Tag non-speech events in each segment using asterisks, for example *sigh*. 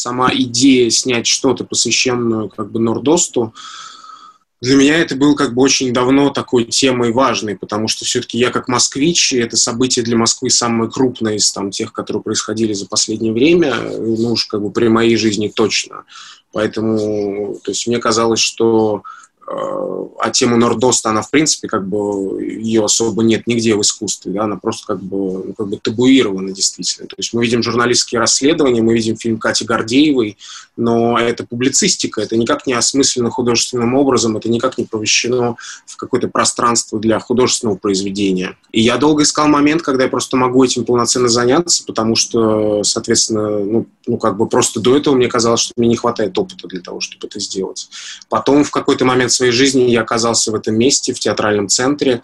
Сама идея снять что-то, посвященное как бы Нордосту, для меня это был как бы очень давно такой темой важной, потому что все-таки я как москвич, и это событие для Москвы самое крупное из там, тех, которые происходили за последнее время, ну уж как бы при моей жизни точно. Поэтому, то есть мне казалось, что а тему Нордоста, она, в принципе, как бы, ее особо нет нигде в искусстве, да, она просто как бы, ну, как бы табуирована действительно. То есть мы видим журналистские расследования, мы видим фильм Кати Гордеевой, но это публицистика, это никак не осмысленно художественным образом, это никак не помещено в какое-то пространство для художественного произведения. И я долго искал момент, когда я просто могу этим полноценно заняться, потому что, соответственно, ну, ну как бы просто до этого мне казалось, что мне не хватает опыта для того, чтобы это сделать. Потом в какой-то момент своей жизни я оказался в этом месте, в театральном центре,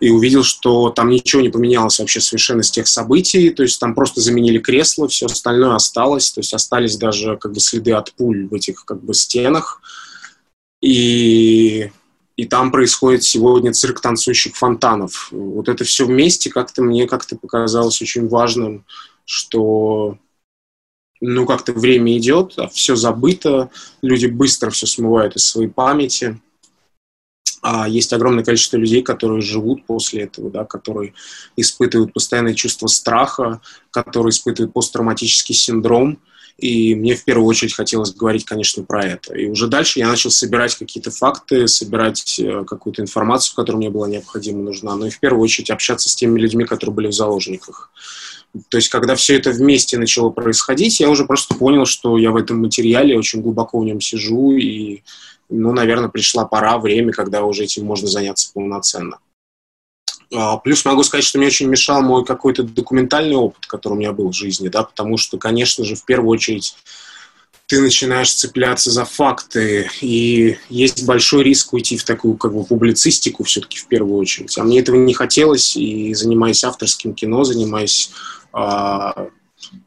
и увидел, что там ничего не поменялось вообще совершенно с тех событий, то есть там просто заменили кресло, все остальное осталось, то есть остались даже как бы следы от пуль в этих как бы стенах, и, и там происходит сегодня цирк танцующих фонтанов. Вот это все вместе как-то мне как-то показалось очень важным, что ну, как-то время идет, а все забыто, люди быстро все смывают из своей памяти, а есть огромное количество людей, которые живут после этого, да, которые испытывают постоянное чувство страха, которые испытывают посттравматический синдром. И мне в первую очередь хотелось говорить, конечно, про это. И уже дальше я начал собирать какие-то факты, собирать э, какую-то информацию, которая мне была необходима, нужна. Но и в первую очередь общаться с теми людьми, которые были в заложниках. То есть, когда все это вместе начало происходить, я уже просто понял, что я в этом материале очень глубоко в нем сижу, и ну, наверное, пришла пора, время, когда уже этим можно заняться полноценно. А, плюс могу сказать, что мне очень мешал мой какой-то документальный опыт, который у меня был в жизни, да, потому что, конечно же, в первую очередь ты начинаешь цепляться за факты, и есть большой риск уйти в такую как бы публицистику все-таки в первую очередь. А мне этого не хотелось, и занимаясь авторским кино, занимаясь а,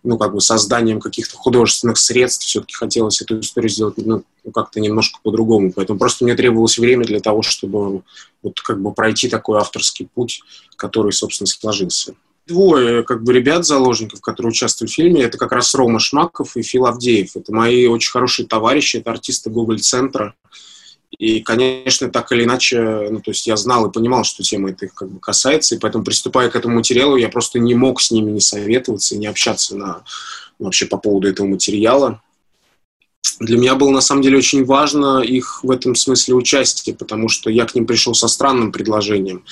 ну, как бы созданием каких-то художественных средств все-таки хотелось эту историю сделать ну, как-то немножко по-другому. Поэтому просто мне требовалось время для того, чтобы вот как бы пройти такой авторский путь, который, собственно, сложился. Двое как бы ребят-заложников, которые участвуют в фильме, это как раз Рома Шмаков и Фил Авдеев. Это мои очень хорошие товарищи, это артисты Гоголь-центра. И, конечно, так или иначе, ну, то есть я знал и понимал, что тема эта их как бы касается, и поэтому, приступая к этому материалу, я просто не мог с ними не советоваться и не общаться на, вообще по поводу этого материала. Для меня было, на самом деле, очень важно их в этом смысле участие, потому что я к ним пришел со странным предложением.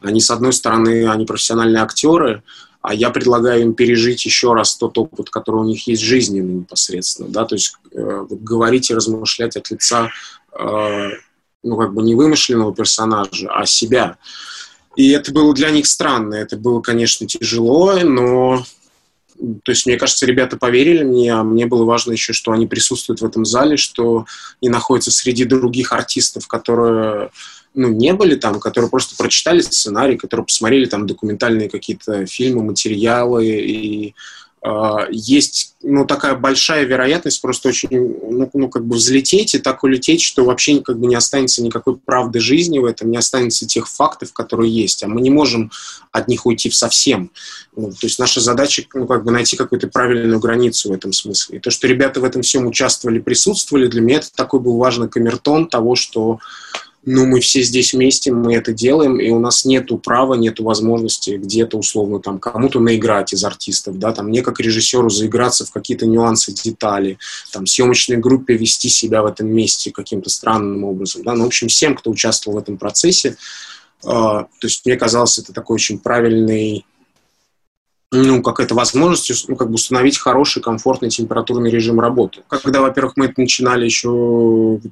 Они, с одной стороны, они профессиональные актеры, а я предлагаю им пережить еще раз тот опыт, который у них есть жизненный непосредственно, да, то есть э, говорить и размышлять от лица ну, как бы не вымышленного персонажа, а себя. И это было для них странно, это было, конечно, тяжело, но то есть, мне кажется, ребята поверили мне, а мне было важно еще, что они присутствуют в этом зале, что они находятся среди других артистов, которые ну, не были там, которые просто прочитали сценарий, которые посмотрели там документальные какие-то фильмы, материалы и есть ну, такая большая вероятность просто очень, ну, ну, как бы взлететь и так улететь, что вообще как бы не останется никакой правды жизни в этом, не останется тех фактов, которые есть, а мы не можем от них уйти совсем. Ну, то есть наша задача, ну, как бы найти какую-то правильную границу в этом смысле. И то, что ребята в этом всем участвовали, присутствовали, для меня это такой был важный камертон того, что ну, мы все здесь вместе, мы это делаем, и у нас нету права, нету возможности где-то условно там кому-то наиграть из артистов, да, там мне как режиссеру заиграться в какие-то нюансы, детали, там съемочной группе вести себя в этом месте каким-то странным образом, да, ну, в общем, всем, кто участвовал в этом процессе, э, то есть мне казалось, это такой очень правильный ну, какая-то возможность ну, как бы установить хороший, комфортный температурный режим работы. Когда, во-первых, мы это начинали, еще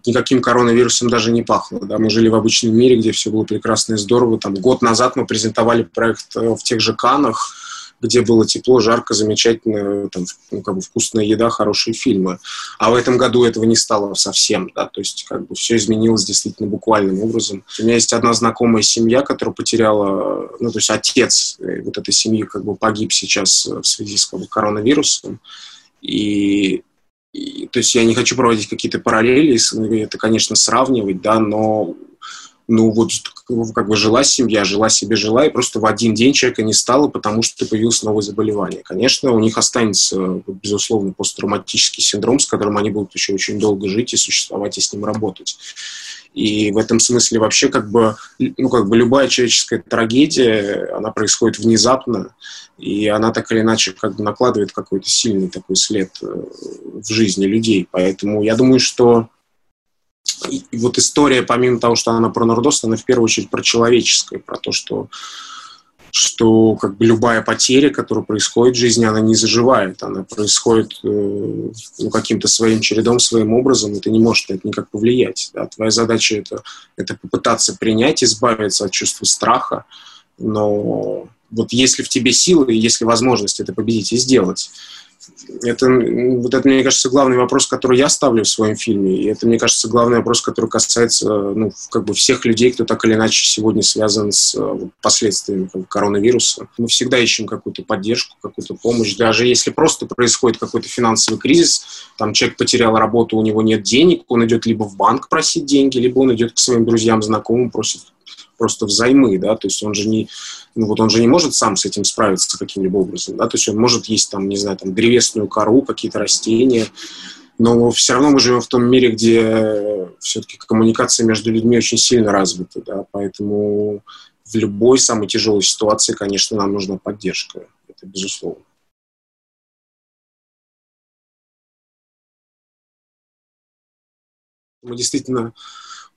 никаким коронавирусом даже не пахло. Да? Мы жили в обычном мире, где все было прекрасно и здорово. Там, год назад мы презентовали проект э, в тех же Канах, где было тепло, жарко, замечательно, там, ну, как бы вкусная еда, хорошие фильмы. А в этом году этого не стало совсем, да, то есть как бы все изменилось действительно буквальным образом. У меня есть одна знакомая семья, которая потеряла, ну, то есть отец э, вот этой семьи как бы погиб сейчас в связи с как бы, коронавирусом, и и, то есть я не хочу проводить какие-то параллели, это, конечно, сравнивать, да, но ну вот как бы жила семья, жила себе, жила, и просто в один день человека не стало, потому что появилось новое заболевание. Конечно, у них останется, безусловно, посттравматический синдром, с которым они будут еще очень долго жить и существовать, и с ним работать. И в этом смысле вообще как бы, ну, как бы любая человеческая трагедия, она происходит внезапно, и она так или иначе как бы накладывает какой-то сильный такой след э, в жизни людей. Поэтому я думаю, что и вот история, помимо того, что она про Нордост, она в первую очередь про человеческое, про то, что что как бы любая потеря, которая происходит в жизни, она не заживает, она происходит э, ну, каким-то своим чередом, своим образом, и ты не можешь на это никак повлиять. Да? Твоя задача это, это попытаться принять, избавиться от чувства страха, но вот если в тебе силы, если возможность это победить и сделать, это, вот это, мне кажется, главный вопрос, который я ставлю в своем фильме. И это, мне кажется, главный вопрос, который касается ну, как бы всех людей, кто так или иначе сегодня связан с вот, последствиями как бы, коронавируса. Мы всегда ищем какую-то поддержку, какую-то помощь. Даже если просто происходит какой-то финансовый кризис, там человек потерял работу, у него нет денег, он идет либо в банк просить деньги, либо он идет к своим друзьям, знакомым, просит просто взаймы, да, то есть он же не, ну вот он же не может сам с этим справиться каким-либо образом, да, то есть он может есть там, не знаю, там древесную кору, какие-то растения, но все равно мы живем в том мире, где все-таки коммуникация между людьми очень сильно развита, да, поэтому в любой самой тяжелой ситуации, конечно, нам нужна поддержка, это безусловно. Мы действительно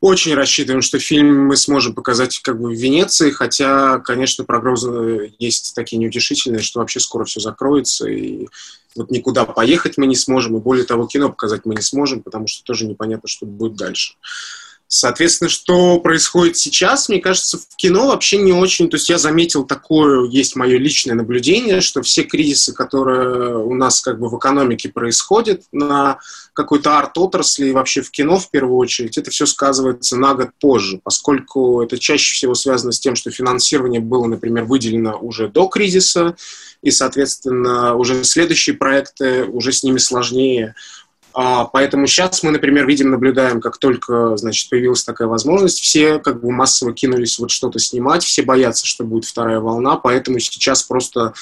очень рассчитываем, что фильм мы сможем показать как бы в Венеции, хотя, конечно, прогнозы есть такие неутешительные, что вообще скоро все закроется, и вот никуда поехать мы не сможем, и более того, кино показать мы не сможем, потому что тоже непонятно, что будет дальше. Соответственно, что происходит сейчас, мне кажется, в кино вообще не очень... То есть я заметил такое, есть мое личное наблюдение, что все кризисы, которые у нас как бы в экономике происходят, на какой-то арт-отрасли и вообще в кино в первую очередь, это все сказывается на год позже, поскольку это чаще всего связано с тем, что финансирование было, например, выделено уже до кризиса, и, соответственно, уже следующие проекты, уже с ними сложнее а, поэтому сейчас мы, например, видим, наблюдаем, как только, значит, появилась такая возможность, все как бы массово кинулись вот что-то снимать, все боятся, что будет вторая волна, поэтому сейчас просто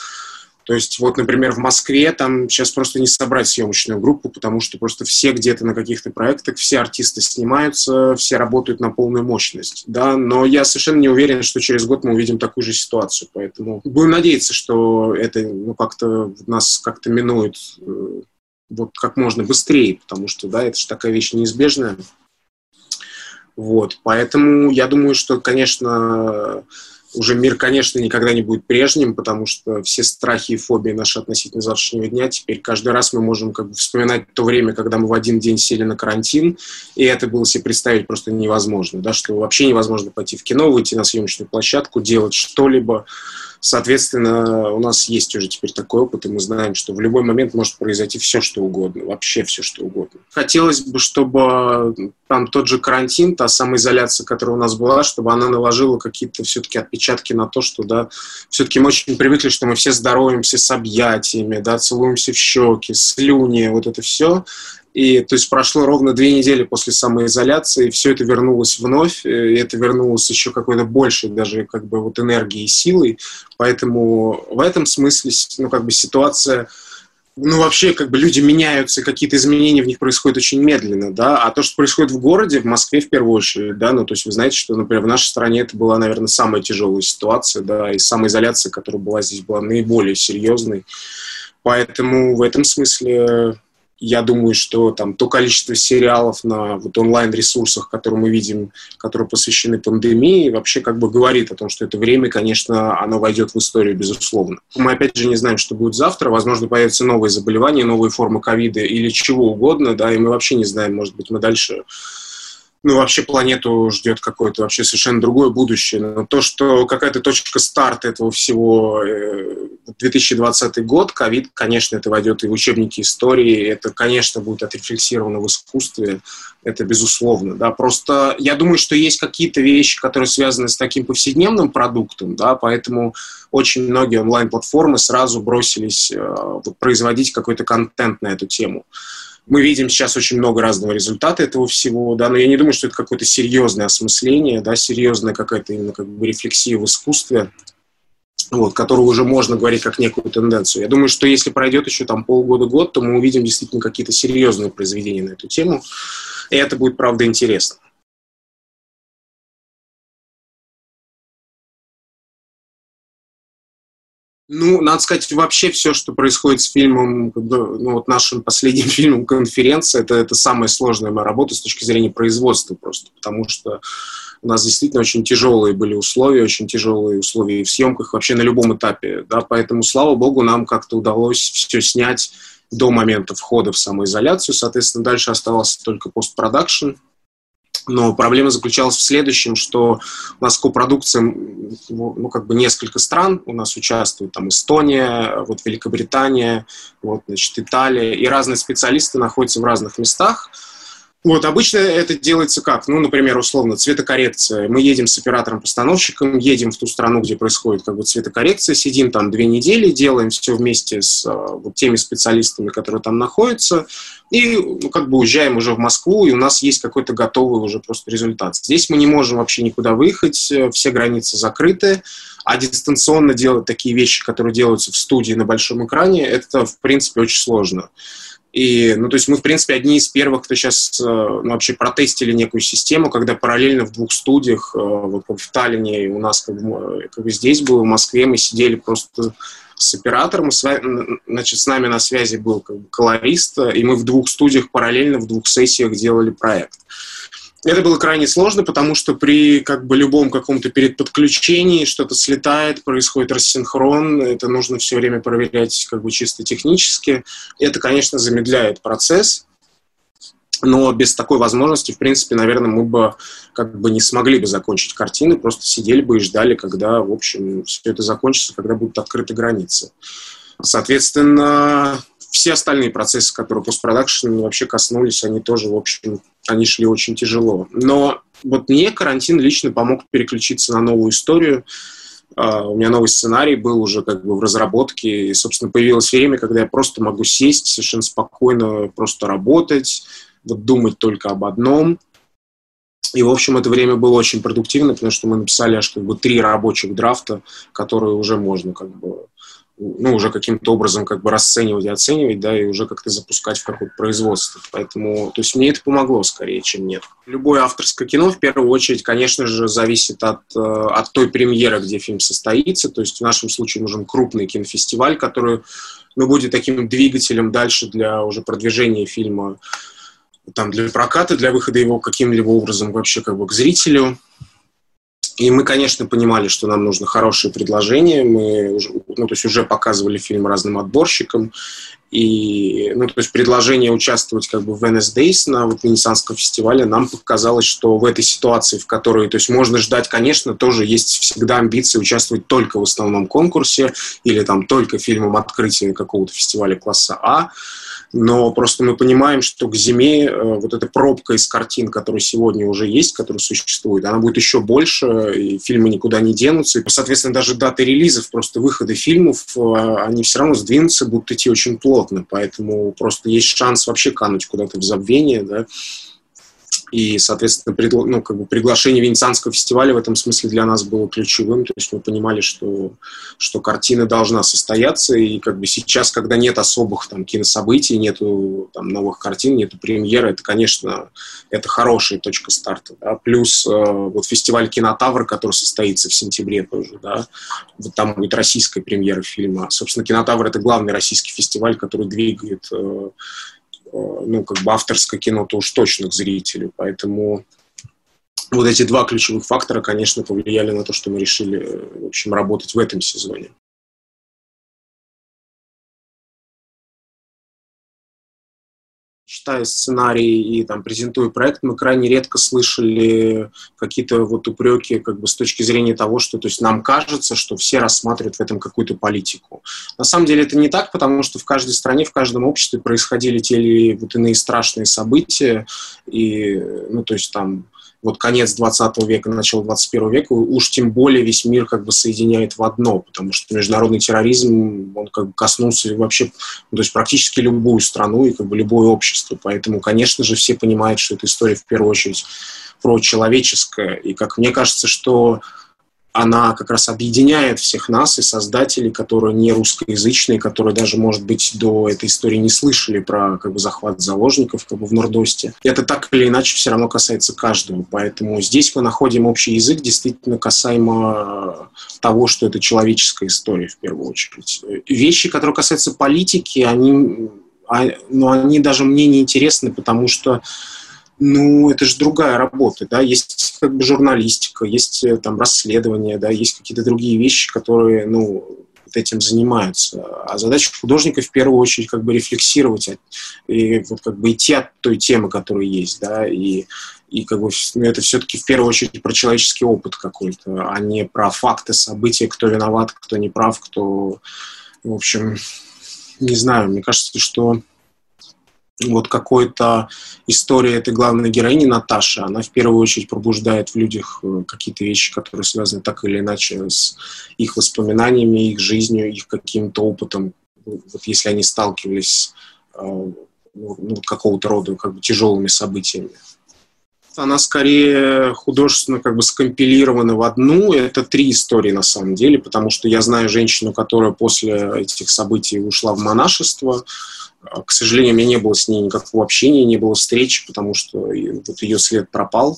то есть вот, например, в Москве там сейчас просто не собрать съемочную группу, потому что просто все где-то на каких-то проектах, все артисты снимаются, все работают на полную мощность, да, но я совершенно не уверен, что через год мы увидим такую же ситуацию, поэтому будем надеяться, что это ну, как-то нас как-то минует э, вот как можно быстрее, потому что, да, это же такая вещь неизбежная. Вот, поэтому я думаю, что, конечно, уже мир, конечно, никогда не будет прежним, потому что все страхи и фобии наши относительно завтрашнего дня, теперь каждый раз мы можем как бы вспоминать то время, когда мы в один день сели на карантин, и это было себе представить просто невозможно, да, что вообще невозможно пойти в кино, выйти на съемочную площадку, делать что-либо, Соответственно, у нас есть уже теперь такой опыт, и мы знаем, что в любой момент может произойти все, что угодно, вообще все, что угодно. Хотелось бы, чтобы там тот же карантин, та самоизоляция, которая у нас была, чтобы она наложила какие-то все-таки отпечатки на то, что, да, все-таки мы очень привыкли, что мы все здороваемся с объятиями, да, целуемся в щеки, слюни, вот это все. И то есть прошло ровно две недели после самоизоляции, и все это вернулось вновь, и это вернулось еще какой-то большей даже как бы вот энергией и силой. Поэтому в этом смысле, ну, как бы ситуация ну, вообще, как бы люди меняются, какие-то изменения в них происходят очень медленно, да, а то, что происходит в городе, в Москве в первую очередь, да, ну, то есть вы знаете, что, например, в нашей стране это была, наверное, самая тяжелая ситуация, да, и самоизоляция, которая была здесь, была наиболее серьезной, поэтому в этом смысле я думаю, что там то количество сериалов на вот онлайн-ресурсах, которые мы видим, которые посвящены пандемии, вообще как бы говорит о том, что это время, конечно, оно войдет в историю, безусловно. Мы опять же не знаем, что будет завтра. Возможно, появятся новые заболевания, новые формы ковида или чего угодно, да, и мы вообще не знаем, может быть, мы дальше ну, вообще планету ждет какое-то вообще совершенно другое будущее. Но то, что какая-то точка старта этого всего 2020 э, год, ковид, конечно, это войдет и в учебники истории, это, конечно, будет отрефлексировано в искусстве, это безусловно, да, просто я думаю, что есть какие-то вещи, которые связаны с таким повседневным продуктом, да, поэтому очень многие онлайн-платформы сразу бросились э, производить какой-то контент на эту тему. мы видим сейчас очень много разного результата этого всего, да, но я не думаю, что это какое-то серьезное осмысление, да, серьезная какая-то именно как бы рефлексия в искусстве, вот, которую уже можно говорить как некую тенденцию. Я думаю, что если пройдет еще там полгода-год, то мы увидим действительно какие-то серьезные произведения на эту тему, и это будет, правда, интересно. Ну, надо сказать, вообще все, что происходит с фильмом, ну, вот нашим последним *laughs* фильмом «Конференция», это, это самая сложная моя работа с точки зрения производства просто, потому что у нас действительно очень тяжелые были условия, очень тяжелые условия в съемках вообще на любом этапе, да, поэтому, слава богу, нам как-то удалось все снять до момента входа в самоизоляцию, соответственно, дальше оставался только постпродакшн, но проблема заключалась в следующем, что у нас копродукция, ну, как бы несколько стран. У нас участвуют, там Эстония, вот Великобритания, вот, значит, Италия, и разные специалисты находятся в разных местах, вот, обычно это делается как? Ну, например, условно, цветокоррекция. Мы едем с оператором-постановщиком, едем в ту страну, где происходит как бы цветокоррекция, сидим там две недели, делаем все вместе с а, вот, теми специалистами, которые там находятся, и ну, как бы уезжаем уже в Москву, и у нас есть какой-то готовый уже просто результат. Здесь мы не можем вообще никуда выехать, э, все границы закрыты, а дистанционно делать такие вещи, которые делаются в студии на большом экране, это, в принципе, очень сложно. И, ну, то есть мы, в принципе, одни из первых, кто сейчас э, ну, вообще протестили некую систему, когда параллельно в двух студиях, э, вот в Таллине и у нас как бы, как бы здесь было, в Москве, мы сидели просто с оператором, значит, с нами на связи был как бы колорист, и мы в двух студиях параллельно, в двух сессиях делали проект. Это было крайне сложно, потому что при как бы любом каком-то перед подключении что-то слетает, происходит рассинхрон, это нужно все время проверять как бы чисто технически. Это, конечно, замедляет процесс, но без такой возможности, в принципе, наверное, мы бы как бы не смогли бы закончить картины, просто сидели бы и ждали, когда, в общем, все это закончится, когда будут открыты границы. Соответственно, все остальные процессы, которые постпродакшн вообще коснулись, они тоже, в общем, они шли очень тяжело. Но вот мне карантин лично помог переключиться на новую историю. Uh, у меня новый сценарий был уже как бы в разработке, и, собственно, появилось время, когда я просто могу сесть совершенно спокойно, просто работать, вот думать только об одном. И, в общем, это время было очень продуктивно, потому что мы написали аж как бы три рабочих драфта, которые уже можно как бы ну, уже каким-то образом как бы расценивать и оценивать, да, и уже как-то запускать в какое-то производство. Поэтому, то есть мне это помогло скорее, чем нет. Любое авторское кино, в первую очередь, конечно же, зависит от, э, от той премьеры, где фильм состоится. То есть в нашем случае нужен крупный кинофестиваль, который ну, будет таким двигателем дальше для уже продвижения фильма там, для проката, для выхода его каким-либо образом вообще как бы к зрителю. И мы, конечно, понимали, что нам нужно хорошее предложение. Мы уже, ну, то есть уже показывали фильм разным отборщикам. И, ну, то есть предложение участвовать как бы в Venice на вот Венецианском фестивале нам показалось, что в этой ситуации, в которой, то есть можно ждать, конечно, тоже есть всегда амбиции участвовать только в основном конкурсе или там только фильмом открытия какого-то фестиваля класса А но просто мы понимаем, что к зиме э, вот эта пробка из картин, которая сегодня уже есть, которая существует, она будет еще больше, и фильмы никуда не денутся, и, соответственно, даже даты релизов, просто выхода фильмов, э, они все равно сдвинутся, будут идти очень плотно, поэтому просто есть шанс вообще кануть куда-то в забвение, да, и, соответственно, предл... ну, как бы приглашение Венецианского фестиваля в этом смысле для нас было ключевым. То есть мы понимали, что, что картина должна состояться. И как бы сейчас, когда нет особых там, кинособытий, там, новых картин, нету премьеры, это, конечно, это хорошая точка старта. Да? Плюс э, вот фестиваль «Кинотавр», который состоится в сентябре тоже. Да? Вот там будет российская премьера фильма. Собственно, «Кинотавр» — это главный российский фестиваль, который двигает Э, ну, как бы авторское кино-то уж точно к зрителю. Поэтому вот эти два ключевых фактора, конечно, повлияли на то, что мы решили, э, в общем, работать в этом сезоне. Читая сценарий и там презентуя проект, мы крайне редко слышали какие-то вот упреки как бы с точки зрения того, что то есть нам кажется, что все рассматривают в этом какую-то политику. На самом деле это не так, потому что в каждой стране, в каждом обществе происходили те или вот иные страшные события, и, ну, то есть там вот конец 20 века, начало 21 века, уж тем более весь мир как бы соединяет в одно, потому что международный терроризм, он как бы коснулся вообще, ну, то есть практически любую страну и как бы любое общество, поэтому, конечно же, все понимают, что эта история в первую очередь про человеческое, и как мне кажется, что она как раз объединяет всех нас и создателей, которые не русскоязычные, которые даже, может быть, до этой истории не слышали про как бы, захват заложников как бы, в Нордосте. Это так или иначе все равно касается каждого. Поэтому здесь мы находим общий язык действительно касаемо того, что это человеческая история в первую очередь. Вещи, которые касаются политики, они, а, ну, они даже мне не интересны, потому что ну, это же другая работа, да, есть как бы журналистика, есть э, там расследования, да, есть какие-то другие вещи, которые, ну, этим занимаются. А задача художника в первую очередь как бы рефлексировать и вот как бы идти от той темы, которая есть, да, и, и как бы ну, это все-таки в первую очередь про человеческий опыт какой-то, а не про факты, события, кто виноват, кто не прав, кто, в общем, не знаю, мне кажется, что вот какой-то история этой главной героини Наташи, она в первую очередь пробуждает в людях э, какие-то вещи, которые связаны так или иначе с их воспоминаниями, их жизнью, их каким-то опытом. Вот если они сталкивались э, ну, какого-то рода как бы тяжелыми событиями. Она скорее художественно как бы скомпилирована в одну. Это три истории на самом деле, потому что я знаю женщину, которая после этих событий ушла в монашество, к сожалению, у меня не было с ней никакого общения, не было встречи, потому что вот ее след пропал.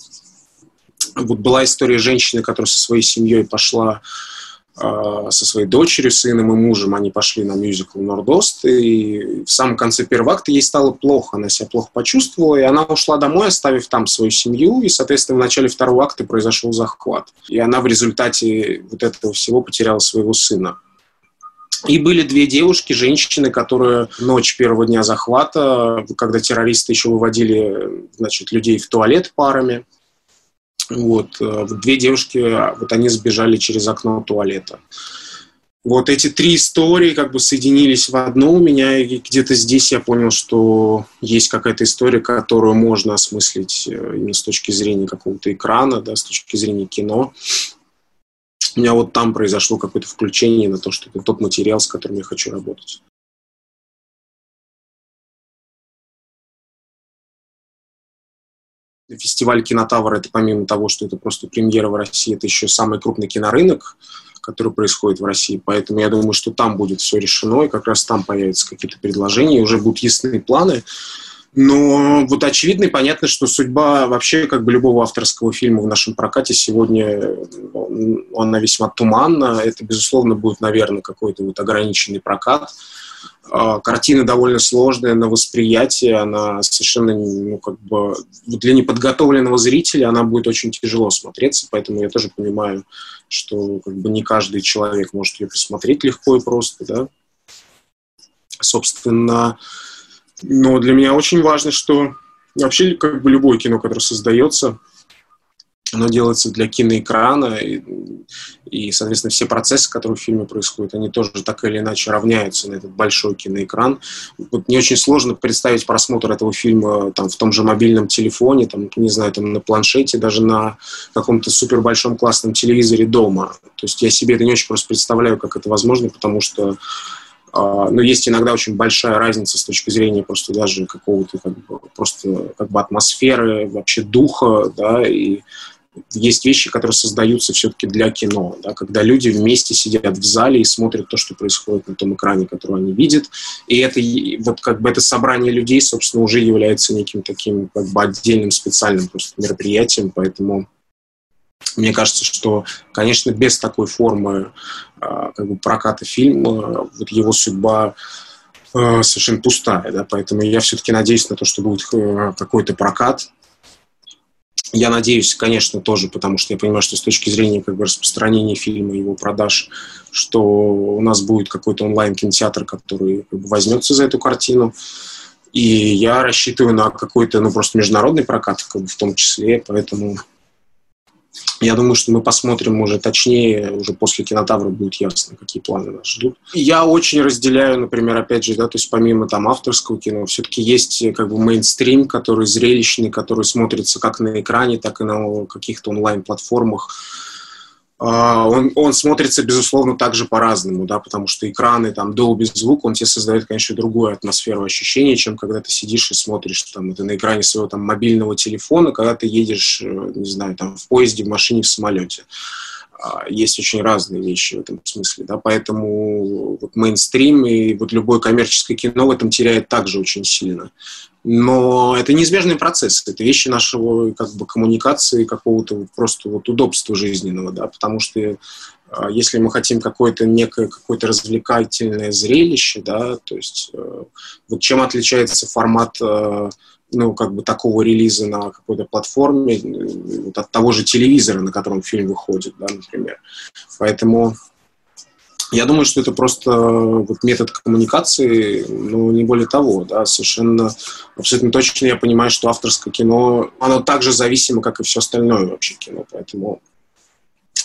Вот была история женщины, которая со своей семьей пошла а, со своей дочерью, сыном и мужем они пошли на мюзикл «Нордост», и в самом конце первого акта ей стало плохо, она себя плохо почувствовала, и она ушла домой, оставив там свою семью, и, соответственно, в начале второго акта произошел захват. И она в результате вот этого всего потеряла своего сына. И были две девушки, женщины, которые ночь первого дня захвата, когда террористы еще выводили значит, людей в туалет парами, вот, э, две девушки, вот они сбежали через окно туалета. Вот эти три истории как бы соединились в одну. У меня, и где-то здесь я понял, что есть какая-то история, которую можно осмыслить э, именно с точки зрения какого-то экрана, да, с точки зрения кино у меня вот там произошло какое-то включение на то, что это тот материал, с которым я хочу работать. Фестиваль «Кинотавр» — это помимо того, что это просто премьера в России, это еще самый крупный кинорынок, который происходит в России. Поэтому я думаю, что там будет все решено, и как раз там появятся какие-то предложения, и уже будут ясные планы. Но вот очевидно и понятно, что судьба вообще как бы любого авторского фильма в нашем прокате сегодня, она весьма туманна. Это, безусловно, будет, наверное, какой-то вот ограниченный прокат. А, картина довольно сложная на восприятие, она совершенно, ну, как бы, для неподготовленного зрителя она будет очень тяжело смотреться, поэтому я тоже понимаю, что как бы не каждый человек может ее посмотреть легко и просто, да. Собственно, но для меня очень важно, что вообще как бы любое кино, которое создается, оно делается для киноэкрана, и, и, соответственно, все процессы, которые в фильме происходят, они тоже так или иначе равняются на этот большой киноэкран. Вот не очень сложно представить просмотр этого фильма там, в том же мобильном телефоне, там, не знаю, там, на планшете, даже на каком-то супер большом классном телевизоре дома. То есть я себе это не очень просто представляю, как это возможно, потому что но есть иногда очень большая разница с точки зрения просто даже какого-то как бы, просто как бы атмосферы, вообще духа, да, и есть вещи, которые создаются все-таки для кино, да, когда люди вместе сидят в зале и смотрят то, что происходит на том экране, который они видят, и это вот как бы это собрание людей, собственно, уже является неким таким как бы отдельным специальным просто мероприятием, поэтому мне кажется, что, конечно, без такой формы а, как бы проката фильма вот его судьба а, совершенно пустая, да, поэтому я все-таки надеюсь на то, что будет э, какой-то прокат. Я надеюсь, конечно, тоже, потому что я понимаю, что с точки зрения как бы, распространения фильма, его продаж, что у нас будет какой-то онлайн-кинотеатр, который как бы, возьмется за эту картину. И я рассчитываю на какой-то, ну, просто международный прокат, как бы, в том числе, поэтому Я думаю, что мы посмотрим уже точнее, уже после кинотавра будет ясно, какие планы нас ждут. Я очень разделяю, например, опять же, да, то есть помимо там авторского кино, все-таки есть э, как бы мейнстрим, который зрелищный, который смотрится как на экране, так и на каких-то онлайн-платформах он, он смотрится, безусловно, также по-разному, да, потому что экраны, там, Dolby звук, он тебе создает, конечно, другую атмосферу ощущения, чем когда ты сидишь и смотришь, там, это на экране своего, там, мобильного телефона, когда ты едешь, э, не знаю, там, в поезде, в машине, в самолете. А, есть очень разные вещи в этом смысле, да, поэтому вот мейнстрим и вот любое коммерческое кино в этом теряет также очень сильно. Но это неизбежный процесс, это вещи нашего как бы коммуникации, какого-то просто вот удобства жизненного, да, потому что а, если мы хотим какое-то некое какое-то развлекательное зрелище, да, то есть э, вот чем отличается формат э, ну, как бы такого релиза на какой-то платформе э, вот от того же телевизора, на котором фильм выходит, да, например. Поэтому я думаю, что это просто вот метод коммуникации, ну, не более того, да, совершенно, абсолютно точно я понимаю, что авторское кино, оно так же зависимо, как и все остальное вообще кино, поэтому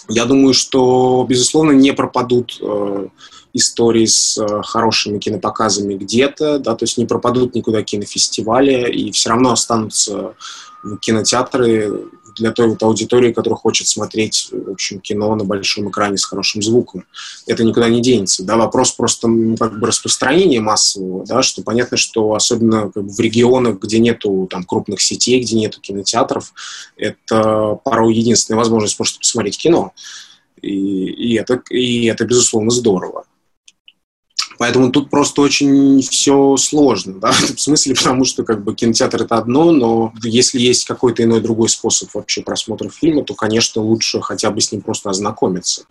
я думаю, что, безусловно, не пропадут э, истории с э, хорошими кинопоказами где-то, да, то есть не пропадут никуда кинофестивали, и все равно останутся кинотеатры для той вот аудитории, которая хочет смотреть, в общем, кино на большом экране с хорошим звуком. Это никуда не денется. Да? Вопрос просто как бы распространения массового, да, что понятно, что особенно как бы, в регионах, где нету там крупных сетей, где нету кинотеатров, это порой единственная возможность просто посмотреть кино. И, и, это, и это, безусловно, здорово. Поэтому тут просто очень все сложно, да, *laughs* в смысле, потому что как бы кинотеатр это одно, но если есть какой-то иной другой способ вообще просмотра фильма, то, конечно, лучше хотя бы с ним просто ознакомиться.